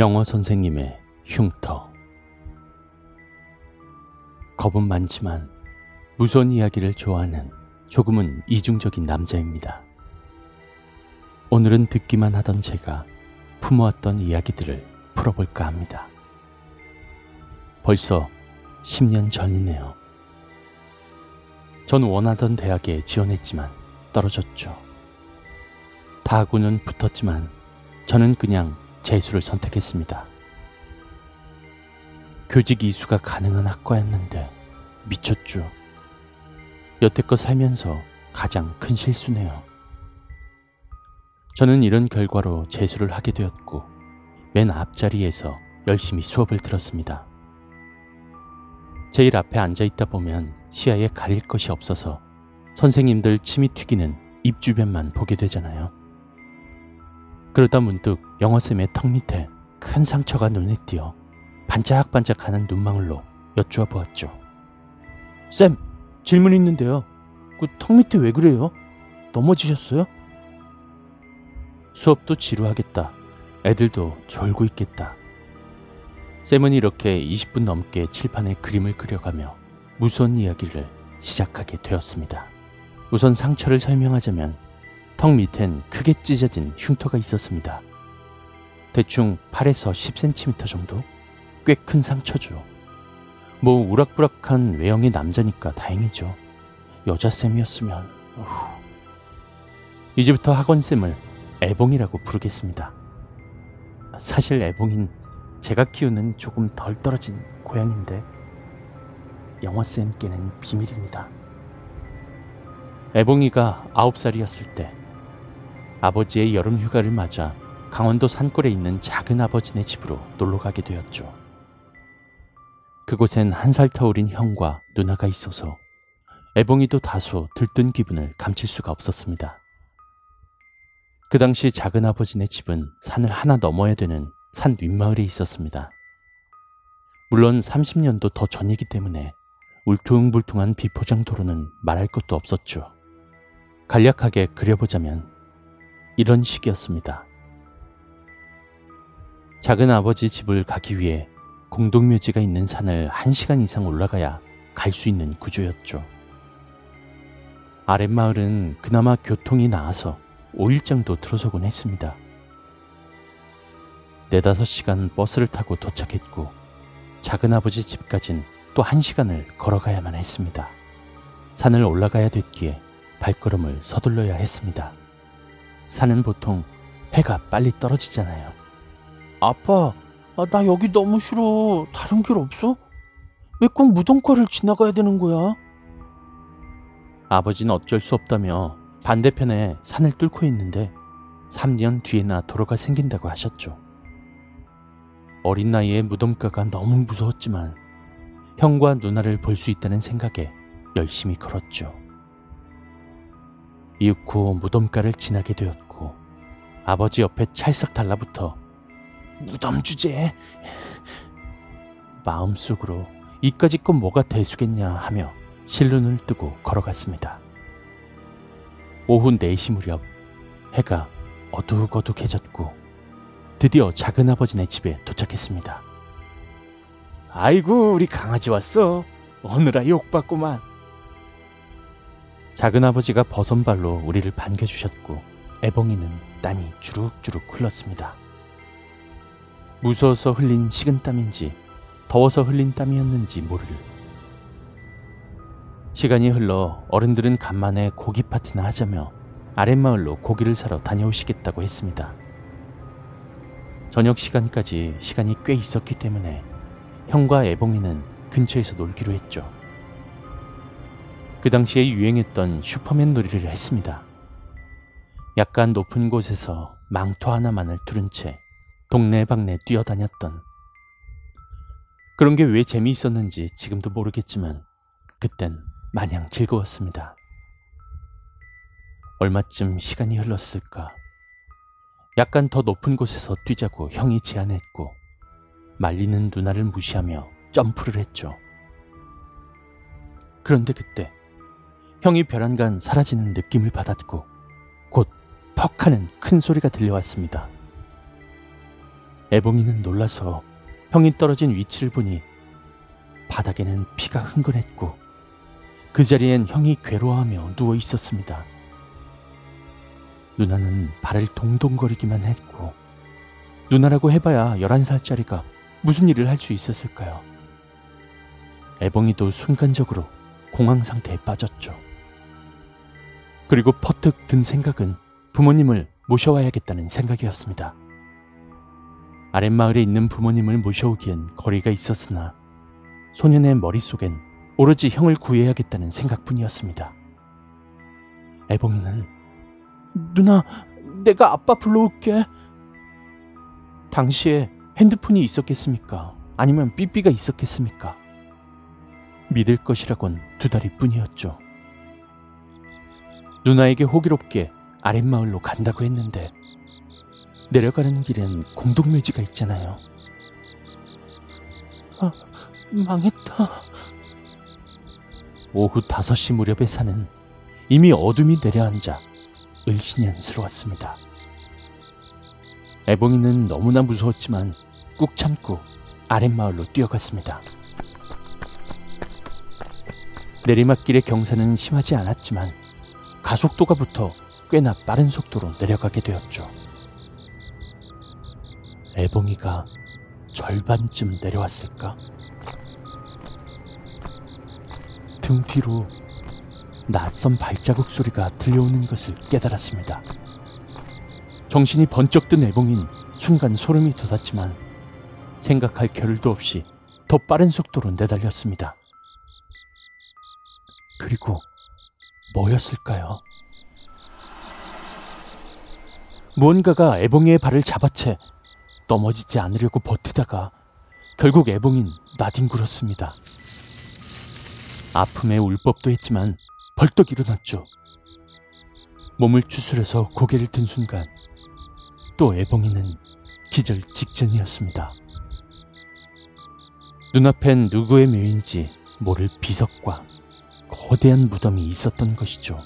영어 선생님의 흉터. 겁은 많지만 무서운 이야기를 좋아하는 조금은 이중적인 남자입니다. 오늘은 듣기만 하던 제가 품어왔던 이야기들을 풀어볼까 합니다. 벌써 10년 전이네요. 전 원하던 대학에 지원했지만 떨어졌죠. 다하고는 붙었지만 저는 그냥 재수를 선택했습니다. 교직 이수가 가능한 학과였는데 미쳤죠. 여태껏 살면서 가장 큰 실수네요. 저는 이런 결과로 재수를 하게 되었고 맨 앞자리에서 열심히 수업을 들었습니다. 제일 앞에 앉아 있다 보면 시야에 가릴 것이 없어서 선생님들 침이 튀기는 입 주변만 보게 되잖아요. 그러다 문득 영어쌤의 턱 밑에 큰 상처가 눈에 띄어 반짝반짝하는 눈망울로 여쭈어 보았죠. 쌤, 질문 있는데요. 그 턱 밑에 왜 그래요? 넘어지셨어요? 수업도 지루하겠다. 애들도 졸고 있겠다. 쌤은 이렇게 20분 넘게 칠판에 그림을 그려가며 무서운 이야기를 시작하게 되었습니다. 우선 상처를 설명하자면 턱 밑엔 크게 찢어진 흉터가 있었습니다. 대충 8에서 10cm 정도? 꽤 큰 상처죠. 뭐 우락부락한 외형의 남자니까 다행이죠. 여자쌤이었으면 어후. 이제부터 학원쌤을 애봉이라고 부르겠습니다. 사실 애봉인 제가 키우는 조금 덜 떨어진 고양인데 영어쌤께는 비밀입니다. 애봉이가 9살이었을 때 아버지의 여름 휴가를 맞아 강원도 산골에 있는 작은 아버지네 집으로 놀러 가게 되었죠. 그곳엔 한 살 터울인 형과 누나가 있어서 애봉이도 다소 들뜬 기분을 감출 수가 없었습니다. 그 당시 작은 아버지네 집은 산을 하나 넘어야 되는 산 윗마을에 있었습니다. 물론 30년도 더 전이기 때문에 울퉁불퉁한 비포장 도로는 말할 것도 없었죠. 간략하게 그려보자면 이런 식이었습니다. 작은 아버지 집을 가기 위해 공동묘지가 있는 산을 1시간 이상 올라가야 갈 수 있는 구조였죠. 아랫마을은 그나마 교통이 나아서 5일 정도 들어서곤 했습니다. 네다섯 시간 버스를 타고 도착했고 작은 아버지 집까진 또한 시간을 걸어가야만 했습니다. 산을 올라가야 됐기에 발걸음을 서둘러야 했습니다. 산은 보통 해가 빨리 떨어지잖아요. 아빠, 아, 나 여기 너무 싫어. 다른 길 없어? 왜 꼭 무덤가를 지나가야 되는 거야? 아버지는 어쩔 수 없다며 반대편에 산을 뚫고 있는데 3년 뒤에나 도로가 생긴다고 하셨죠. 어린 나이에 무덤가가 너무 무서웠지만 형과 누나를 볼 수 있다는 생각에 열심히 걸었죠. 이윽고 무덤가를 지나게 되었고 아버지 옆에 찰싹 달라붙어 무덤 주제 마음속으로 이까지 건 뭐가 대수겠냐 하며 실눈을 뜨고 걸어갔습니다. 오후 4시 무렵 해가 어둑어둑해졌고 드디어 작은아버지네 집에 도착했습니다. 아이고, 우리 강아지 왔어. 오느라 욕받구만. 작은아버지가 버선발로 우리를 반겨주셨고, 애봉이는 땀이 주룩주룩 흘렀습니다. 무서워서 흘린 식은 땀인지, 더워서 흘린 땀이었는지 모를. 시간이 흘러 어른들은 간만에 고기 파티나 하자며 아랫마을로 고기를 사러 다녀오시겠다고 했습니다. 저녁 시간까지 시간이 꽤 있었기 때문에 형과 애봉이는 근처에서 놀기로 했죠. 그 당시에 유행했던 슈퍼맨 놀이를 했습니다. 약간 높은 곳에서 망토 하나만을 두른 채 동네방네 뛰어다녔던 그런 게 왜 재미있었는지 지금도 모르겠지만 그땐 마냥 즐거웠습니다. 얼마쯤 시간이 흘렀을까? 약간 더 높은 곳에서 뛰자고 형이 제안했고 말리는 누나를 무시하며 점프를 했죠. 그런데 그때 형이 벼랑간 사라지는 느낌을 받았고 곧 퍽 하는 큰 소리가 들려왔습니다. 애봉이는 놀라서 형이 떨어진 위치를 보니 바닥에는 피가 흥건했고 그 자리엔 형이 괴로워하며 누워 있었습니다. 누나는 발을 동동거리기만 했고 누나라고 해봐야 11살짜리가 무슨 일을 할 수 있었을까요? 애봉이도 순간적으로 공황 상태에 빠졌죠. 그리고 퍼뜩 든 생각은 부모님을 모셔와야겠다는 생각이었습니다. 아랫마을에 있는 부모님을 모셔오기엔 거리가 있었으나 소년의 머릿속엔 오로지 형을 구해야겠다는 생각뿐이었습니다. 애봉이는 누나, 내가 아빠 불러올게. 당시에 핸드폰이 있었겠습니까? 아니면 삐삐가 있었겠습니까? 믿을 것이라곤 두 다리 뿐이었죠. 누나에게 호기롭게 아랫마을로 간다고 했는데 내려가는 길엔 공동묘지가 있잖아요. 아, 망했다. 오후 5시 무렵에 사는 이미 어둠이 내려앉아 을신연스러웠습니다. 애봉이는 너무나 무서웠지만 꾹 참고 아랫마을로 뛰어갔습니다. 내리막길의 경사는 심하지 않았지만 가속도가 붙어 꽤나 빠른 속도로 내려가게 되었죠. 애봉이가 절반쯤 내려왔을까? 등 뒤로 낯선 발자국 소리가 들려오는 것을 깨달았습니다. 정신이 번쩍 든 애봉인 순간 소름이 돋았지만 생각할 겨를도 없이 더 빠른 속도로 내달렸습니다. 그리고 뭐였을까요? 무언가가 애봉이의 발을 잡아채 넘어지지 않으려고 버티다가 결국 애봉인 나뒹굴었습니다. 아픔에 울 법도 했지만 벌떡 일어났죠. 몸을 추스려서 고개를 든 순간 또 애봉이는 기절 직전이었습니다. 눈앞엔 누구의 묘인지 모를 비석과 거대한 무덤이 있었던 것이죠.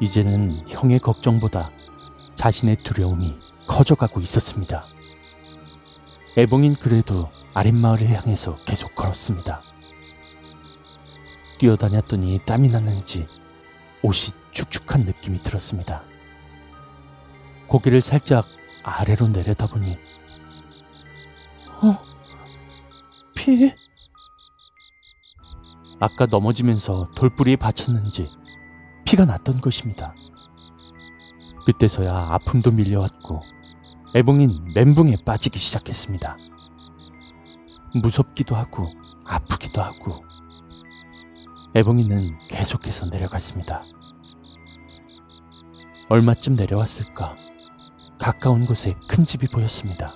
이제는 형의 걱정보다 자신의 두려움이 커져가고 있었습니다. 애봉인 그래도 아랫마을을 향해서 계속 걸었습니다. 뛰어다녔더니 땀이 났는지 옷이 축축한 느낌이 들었습니다. 고개를 살짝 아래로 내려다보니 어? 피? 아까 넘어지면서 돌뿌리에 받쳤는지 피가 났던 것입니다. 그때서야 아픔도 밀려왔고 애봉인 멘붕에 빠지기 시작했습니다. 무섭기도 하고 아프기도 하고 애봉이는 계속해서 내려갔습니다. 얼마쯤 내려왔을까? 가까운 곳에 큰 집이 보였습니다.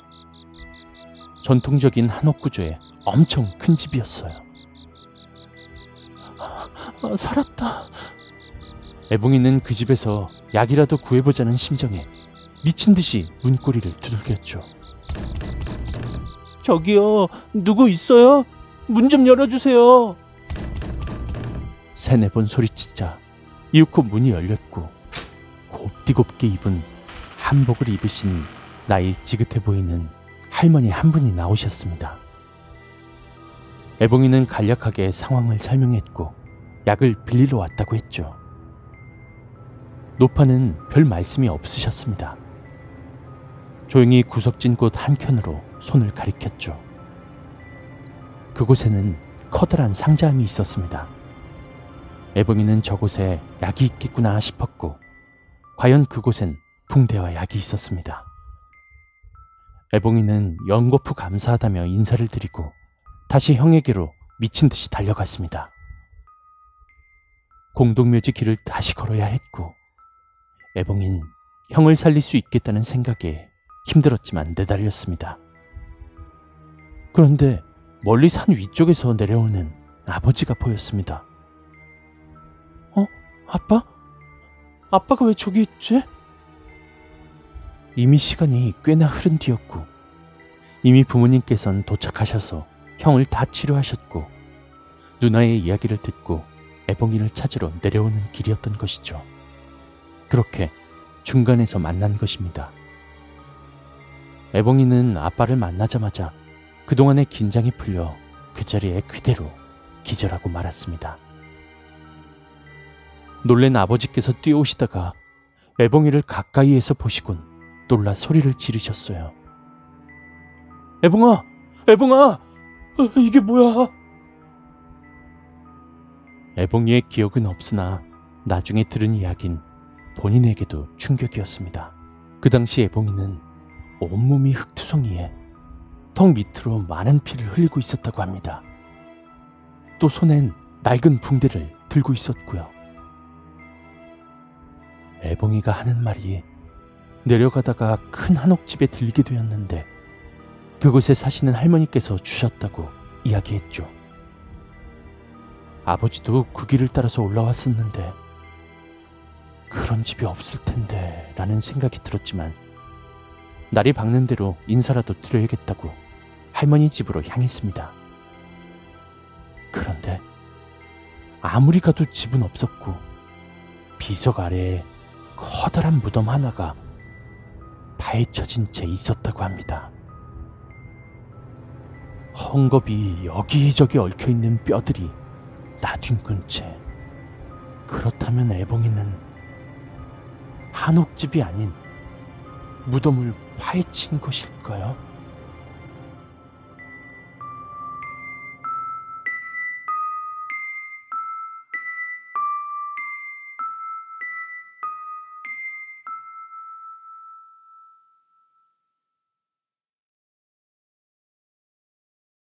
전통적인 한옥 구조의 엄청 큰 집이었어요. 아, 살았다. 애봉이는 그 집에서 약이라도 구해보자는 심정에 미친 듯이 문고리를 두들겼죠. 저기요, 누구 있어요? 문 좀 열어주세요. 세네 번 소리치자 이윽고 문이 열렸고 곱디곱게 입은 한복을 입으신 나이 지긋해 보이는 할머니 한 분이 나오셨습니다. 애봉이는 간략하게 상황을 설명했고 약을 빌리러 왔다고 했죠. 노파는 별 말씀이 없으셨습니다. 조용히 구석진 곳 한켠으로 손을 가리켰죠. 그곳에는 커다란 상자함이 있었습니다. 애봉이는 저곳에 약이 있겠구나 싶었고, 과연 그곳엔 붕대와 약이 있었습니다. 애봉이는 연거푸 감사하다며 인사를 드리고 다시 형에게로 미친 듯이 달려갔습니다. 공동묘지 길을 다시 걸어야 했고, 애봉인 형을 살릴 수 있겠다는 생각에 힘들었지만 내달렸습니다. 그런데 멀리 산 위쪽에서 내려오는 아버지가 보였습니다. 어? 아빠? 아빠가 왜 저기 있지? 이미 시간이 꽤나 흐른 뒤였고, 이미 부모님께선 도착하셔서 형을 다 치료하셨고, 누나의 이야기를 듣고 애봉이를 찾으러 내려오는 길이었던 것이죠. 그렇게 중간에서 만난 것입니다. 애봉이는 아빠를 만나자마자 그동안의 긴장이 풀려 그 자리에 그대로 기절하고 말았습니다. 놀란 아버지께서 뛰어오시다가 애봉이를 가까이에서 보시곤 놀라 소리를 지르셨어요. 애봉아! 애봉아! 어, 이게 뭐야? 애봉이의 기억은 없으나 나중에 들은 이야긴 본인에게도 충격이었습니다. 그 당시 애봉이는 온몸이 흙투성이에 턱 밑으로 많은 피를 흘리고 있었다고 합니다. 또 손엔 낡은 붕대를 들고 있었고요. 애봉이가 하는 말이 내려가다가 큰 한옥집에 들리게 되었는데 그곳에 사시는 할머니께서 주셨다고 이야기했죠. 아버지도 그 길을 따라서 올라왔었는데 그런 집이 없을 텐데 라는 생각이 들었지만 날이 밝는 대로 인사라도 드려야겠다고 할머니 집으로 향했습니다. 그런데 아무리 가도 집은 없었고 비석 아래에 커다란 무덤 하나가 파헤쳐진 채 있었다고 합니다. 헝겊이 여기저기 얽혀있는 뼈들이 나뒹군 채 그렇다면 애봉이는 한옥집이 아닌 무덤을 파헤친 것일까요?